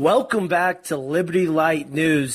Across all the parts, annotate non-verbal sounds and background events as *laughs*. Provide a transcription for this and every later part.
Welcome back to Liberty Light News.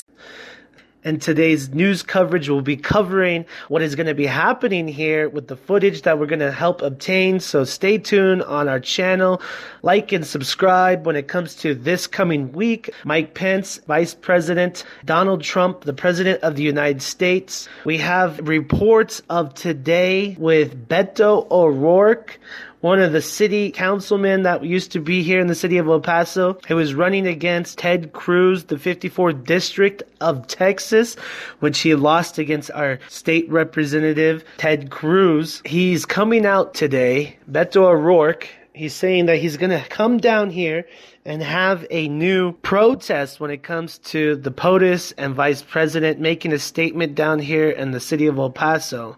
And today's news coverage will be covering what is going to be happening here with the footage that we're going to help obtain. So stay tuned on our channel. Like and subscribe when it comes to this coming week. Mike Pence, Vice President, Donald Trump, the President of the United States. We have reports of today with Beto O'Rourke one of the city councilmen that used to be here in the city of El Paso. He was running against Ted Cruz, the 54th district of Texas, which he lost against our state representative, Ted Cruz. He's coming out today, Beto O'Rourke. He's saying that he's going to come down here and have a new protest when it comes to the POTUS and vice president making a statement down here in the city of El Paso.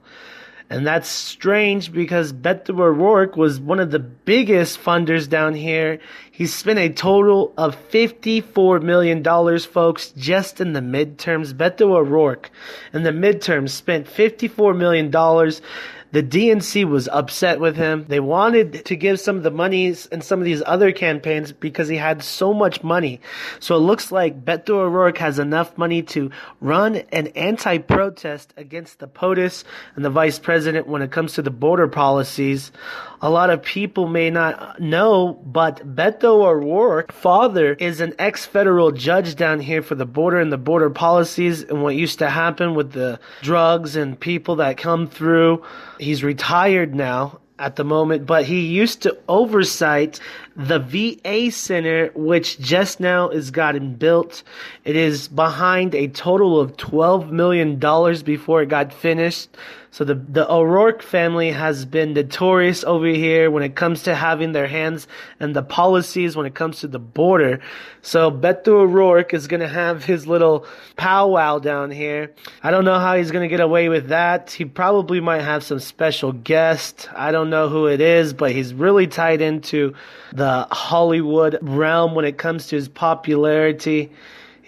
And that's strange because Beto O'Rourke was one of the biggest funders down here. He spent a total of $54 million, folks, just in the midterms. Beto O'Rourke in the midterms spent $54 million the DNC was upset with him. They wanted to give some of the monies and some of these other campaigns because he had so much money. So it looks like Beto O'Rourke has enough money to run an anti-protest against the POTUS and the vice president when it comes to the border policies. A lot of people may not know, but Beto O'Rourke, father, is an ex-federal judge down here for the border and the border policies and what used to happen with the drugs and people that come through. He's retired now at the moment, but he used to oversight the VA Center, which just now is gotten built. It is behind a total of $12 million before it got finished. So the, the O'Rourke family has been notorious over here when it comes to having their hands and the policies when it comes to the border. So Beto O'Rourke is going to have his little powwow down here. I don't know how he's going to get away with that. He probably might have some special guest. I don't know who it is, but he's really tied into the Hollywood realm when it comes to his popularity.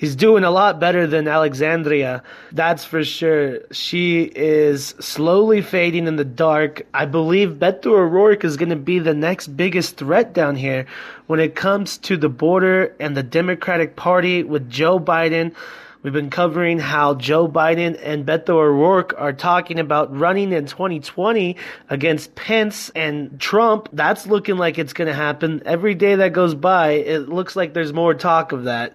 He's doing a lot better than Alexandria. That's for sure. She is slowly fading in the dark. I believe Beto O'Rourke is going to be the next biggest threat down here when it comes to the border and the Democratic Party with Joe Biden. We've been covering how Joe Biden and Beto O'Rourke are talking about running in 2020 against Pence and Trump. That's looking like it's going to happen. Every day that goes by, it looks like there's more talk of that.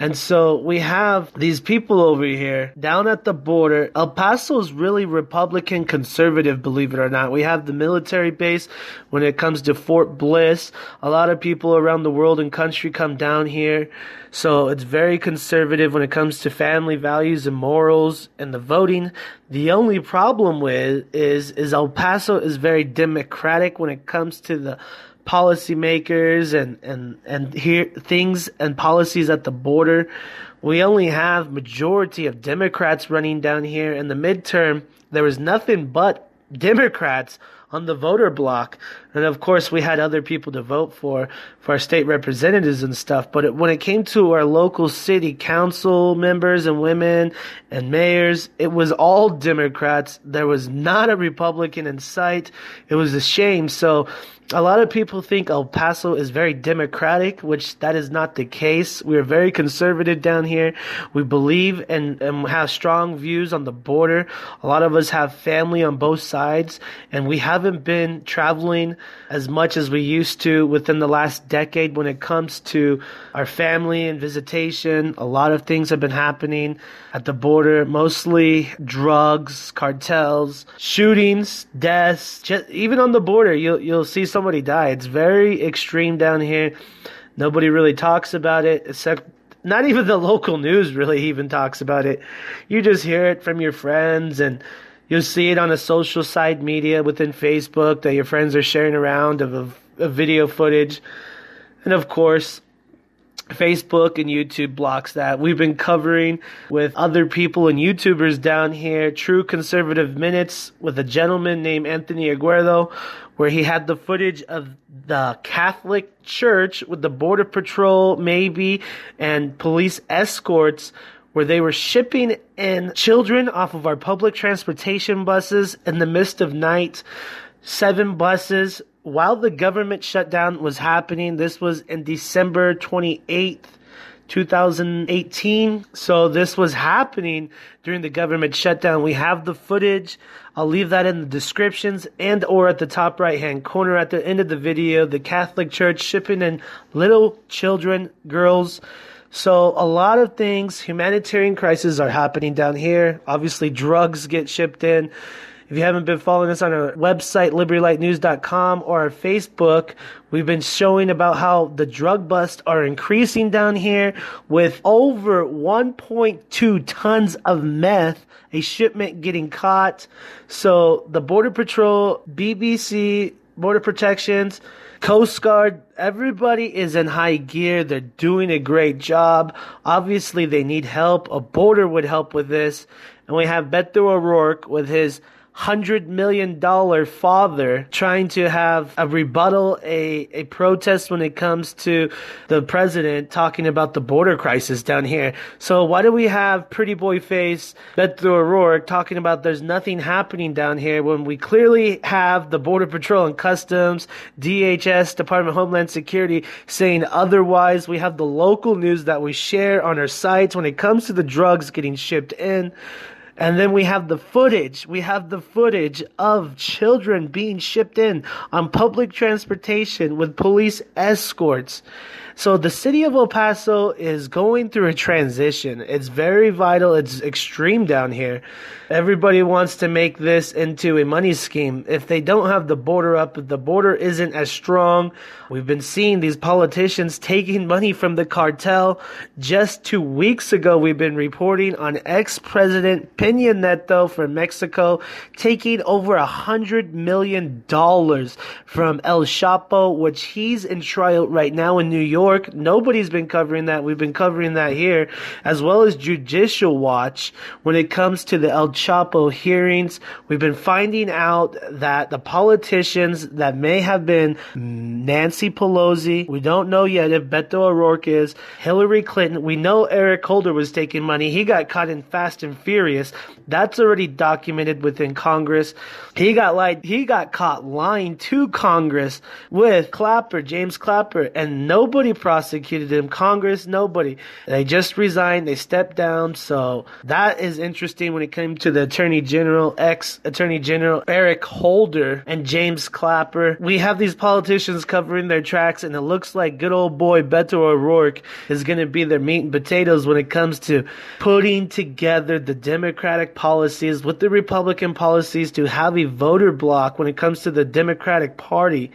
And so we have these people over here down at the border. El Paso is really Republican conservative, believe it or not. We have the military base when it comes to Fort Bliss. A lot of people around the world and country come down here. So it's very conservative when it comes to family values and morals and the voting. The only problem with is, is El Paso is very democratic when it comes to the policymakers and, and, and here things and policies at the border. We only have majority of Democrats running down here. In the midterm, there was nothing but Democrats on the voter block. And of course, we had other people to vote for, for our state representatives and stuff. But it, when it came to our local city council members and women and mayors, it was all Democrats. There was not a Republican in sight. It was a shame. So, a lot of people think El Paso is very democratic, which that is not the case. We are very conservative down here. We believe and, and have strong views on the border. A lot of us have family on both sides, and we haven't been traveling as much as we used to within the last decade when it comes to our family and visitation. A lot of things have been happening at the border, mostly drugs, cartels, shootings, deaths. Just, even on the border, you'll you'll see somebody die. It's very extreme down here. Nobody really talks about it, except not even the local news really even talks about it. You just hear it from your friends and you'll see it on a social side media within Facebook that your friends are sharing around of, of, of video footage. And of course, Facebook and YouTube blocks that. We've been covering with other people and YouTubers down here, True Conservative Minutes with a gentleman named Anthony Aguero, where he had the footage of the Catholic Church with the Border Patrol, maybe, and police escorts where they were shipping in children off of our public transportation buses in the midst of night. Seven buses while the government shutdown was happening, this was in December 28th, 2018. So this was happening during the government shutdown. We have the footage. I'll leave that in the descriptions and or at the top right hand corner at the end of the video. The Catholic Church shipping in little children, girls. So a lot of things, humanitarian crises are happening down here. Obviously drugs get shipped in. If you haven't been following us on our website, libertylightnews.com or our Facebook, we've been showing about how the drug busts are increasing down here with over 1.2 tons of meth, a shipment getting caught. So the Border Patrol, BBC, Border Protections, Coast Guard, everybody is in high gear. They're doing a great job. Obviously, they need help. A border would help with this. And we have Beto O'Rourke with his hundred million dollar father trying to have a rebuttal, a, a protest when it comes to the president talking about the border crisis down here. So why do we have pretty boy face Beto O'Rourke talking about there's nothing happening down here when we clearly have the Border Patrol and Customs, DHS, Department of Homeland Security saying otherwise. We have the local news that we share on our sites when it comes to the drugs getting shipped in. And then we have the footage. We have the footage of children being shipped in on public transportation with police escorts. So the city of El Paso is going through a transition. It's very vital. It's extreme down here. Everybody wants to make this into a money scheme. If they don't have the border up, the border isn't as strong. We've been seeing these politicians taking money from the cartel. Just two weeks ago, we've been reporting on ex-president Peña Nieto from Mexico taking over a hundred million dollars from El Chapo, which he's in trial right now in New York. York. Nobody's been covering that. We've been covering that here, as well as Judicial Watch. When it comes to the El Chapo hearings, we've been finding out that the politicians that may have been Nancy Pelosi, we don't know yet if Beto O'Rourke is, Hillary Clinton, we know Eric Holder was taking money. He got caught in Fast and Furious. That's already documented within Congress. He got lied, he got caught lying to Congress with Clapper, James Clapper, and nobody prosecuted him. Congress, nobody. They just resigned. They stepped down. So that is interesting when it came to the Attorney General, ex Attorney General Eric Holder and James Clapper. We have these politicians covering their tracks, and it looks like good old boy Beto O'Rourke is going to be their meat and potatoes when it comes to putting together the Democratic policies with the Republican policies to have a voter block when it comes to the Democratic Party.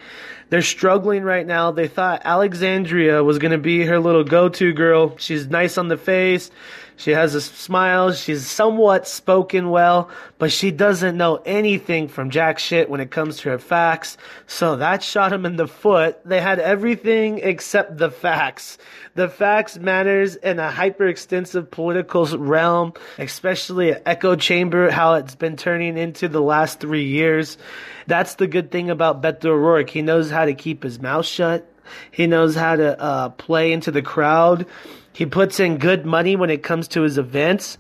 They're struggling right now. They thought Alexandria was to be her little go-to girl. She's nice on the face. She has a smile. She's somewhat spoken well, but she doesn't know anything from jack shit when it comes to her facts. So that shot him in the foot. They had everything except the facts. The facts matters in a hyper extensive political realm, especially an echo chamber, how it's been turning into the last three years. That's the good thing about Beto O'Rourke. He knows how to keep his mouth shut. He knows how to uh, play into the crowd. He puts in good money when it comes to his events.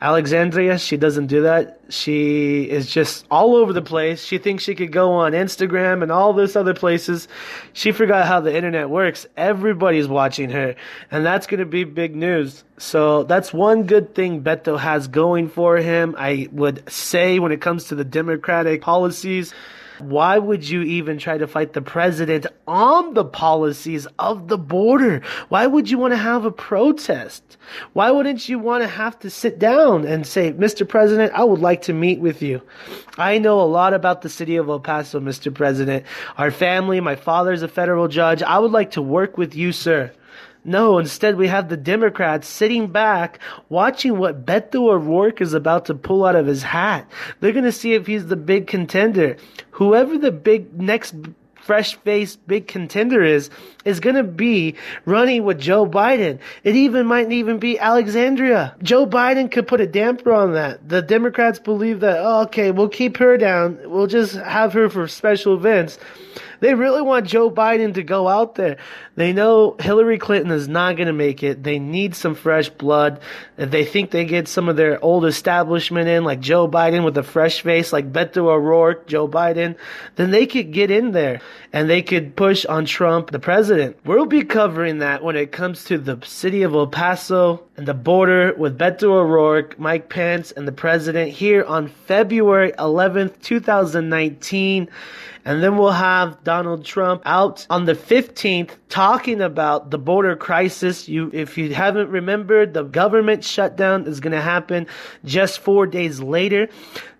Alexandria, she doesn't do that. She is just all over the place. She thinks she could go on Instagram and all those other places. She forgot how the internet works. Everybody's watching her, and that's going to be big news. So that's one good thing Beto has going for him. I would say when it comes to the Democratic policies, why would you even try to fight the president on the policies of the border? Why would you want to have a protest? Why wouldn't you want to have to sit down and say, Mr. President, I would like to meet with you. I know a lot about the city of El Paso, Mr. President. Our family, my father's a federal judge. I would like to work with you, sir. No, instead we have the Democrats sitting back watching what Beto O'Rourke is about to pull out of his hat. They're going to see if he's the big contender. Whoever the big next fresh faced big contender is, is going to be running with Joe Biden. It even might even be Alexandria. Joe Biden could put a damper on that. The Democrats believe that, oh, okay, we'll keep her down. We'll just have her for special events. They really want Joe Biden to go out there. They know Hillary Clinton is not going to make it. They need some fresh blood. If they think they get some of their old establishment in, like Joe Biden with a fresh face, like Beto O'Rourke, Joe Biden, then they could get in there and they could push on Trump, the president. We'll be covering that when it comes to the city of El Paso and the border with Beto O'Rourke, Mike Pence, and the president here on February 11th, 2019. And then we'll have Donald Trump out on the 15th talking about the border crisis. You, if you haven't remembered, the government shutdown is going to happen just four days later.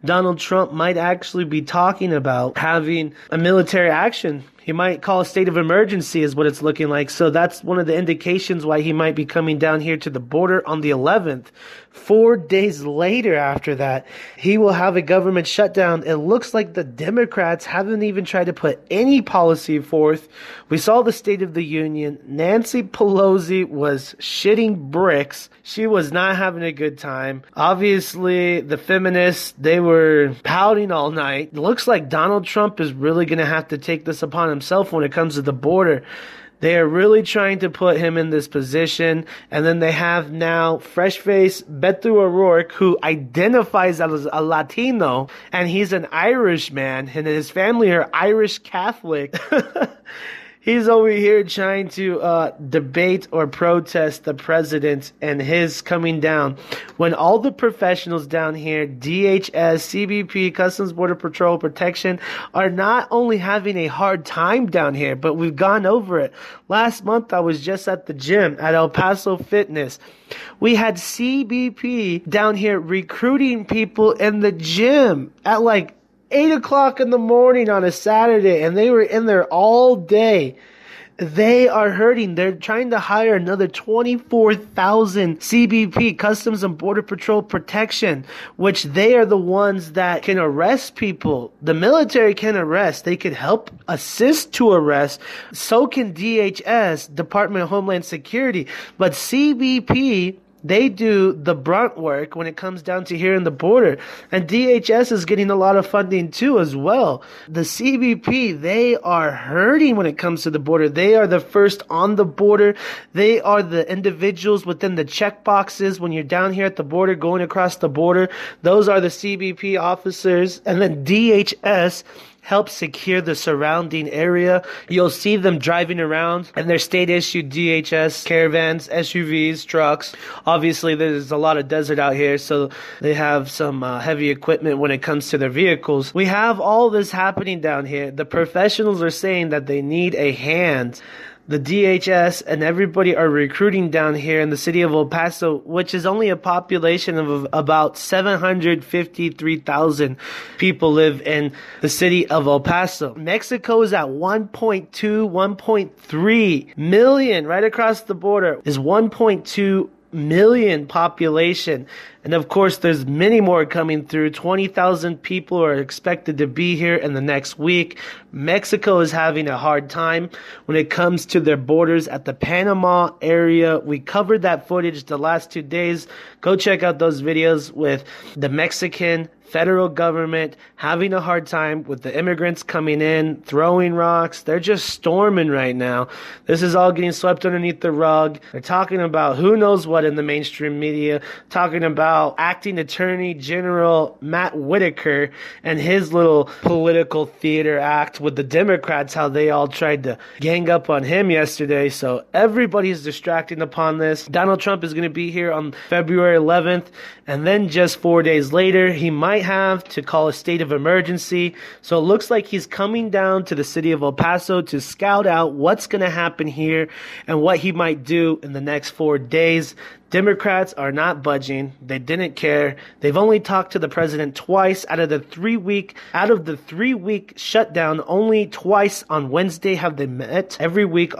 Donald Trump might actually be talking about having a military action he might call a state of emergency, is what it's looking like. So that's one of the indications why he might be coming down here to the border on the 11th. Four days later, after that, he will have a government shutdown. It looks like the Democrats haven't even tried to put any policy forth. We saw the State of the Union. Nancy Pelosi was shitting bricks. She was not having a good time. Obviously, the feminists, they were pouting all night. It looks like Donald Trump is really going to have to take this upon himself when it comes to the border. They are really trying to put him in this position. And then they have now fresh face Beto O'Rourke, who identifies as a Latino, and he's an Irish man, and his family are Irish Catholic. *laughs* He's over here trying to uh, debate or protest the president and his coming down. When all the professionals down here, DHS, CBP, Customs Border Patrol, Protection, are not only having a hard time down here, but we've gone over it. Last month, I was just at the gym at El Paso Fitness. We had CBP down here recruiting people in the gym at like eight o'clock in the morning on a Saturday and they were in there all day. They are hurting. They're trying to hire another 24,000 CBP, Customs and Border Patrol protection, which they are the ones that can arrest people. The military can arrest. They could help assist to arrest. So can DHS, Department of Homeland Security. But CBP they do the brunt work when it comes down to here in the border. And DHS is getting a lot of funding too as well. The CBP, they are hurting when it comes to the border. They are the first on the border. They are the individuals within the check boxes when you're down here at the border going across the border. Those are the CBP officers. And then DHS help secure the surrounding area. You'll see them driving around in their state issued DHS caravans, SUVs, trucks. Obviously, there's a lot of desert out here, so they have some uh, heavy equipment when it comes to their vehicles. We have all this happening down here. The professionals are saying that they need a hand the DHS and everybody are recruiting down here in the city of El Paso, which is only a population of about 753,000 people live in the city of El Paso. Mexico is at 1.2, 1.3 million right across the border is 1.2 million population. And of course, there's many more coming through. 20,000 people are expected to be here in the next week. Mexico is having a hard time when it comes to their borders at the Panama area. We covered that footage the last two days. Go check out those videos with the Mexican federal government having a hard time with the immigrants coming in, throwing rocks. They're just storming right now. This is all getting swept underneath the rug. They're talking about who knows what in the mainstream media, talking about acting attorney general Matt Whitaker and his little political theater act with the Democrats, how they all tried to gang up on him yesterday. So everybody's distracting upon this. Donald Trump is going to be here on February 11th. And then just four days later, he might might have to call a state of emergency. So it looks like he's coming down to the city of El Paso to scout out what's going to happen here and what he might do in the next four days. Democrats are not budging. They didn't care. They've only talked to the president twice out of the three week, out of the three week shutdown, only twice on Wednesday have they met every week.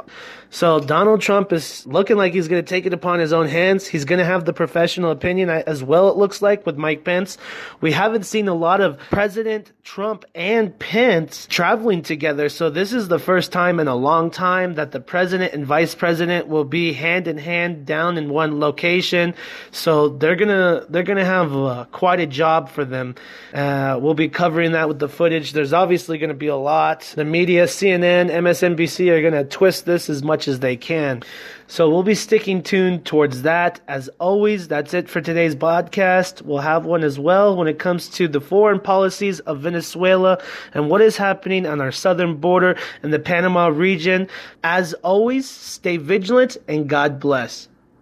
So Donald Trump is looking like he's going to take it upon his own hands. He's going to have the professional opinion uh, as well, it looks like, with Mike Pence. We haven't seen a lot of President Trump and Pence traveling together. So this is the first time in a long time that the president and vice president will be hand in hand down in one location location. So they're gonna they're gonna have uh, quite a job for them. Uh, we'll be covering that with the footage. There's obviously to be a lot. The media, CNN, MSNBC, are to twist this as much as they can. So we'll be sticking tuned towards that. As always, that's it for today's podcast. We'll have one as well when it comes to the foreign policies of Venezuela and what is happening on our southern border in the Panama region. As always, stay vigilant and God bless.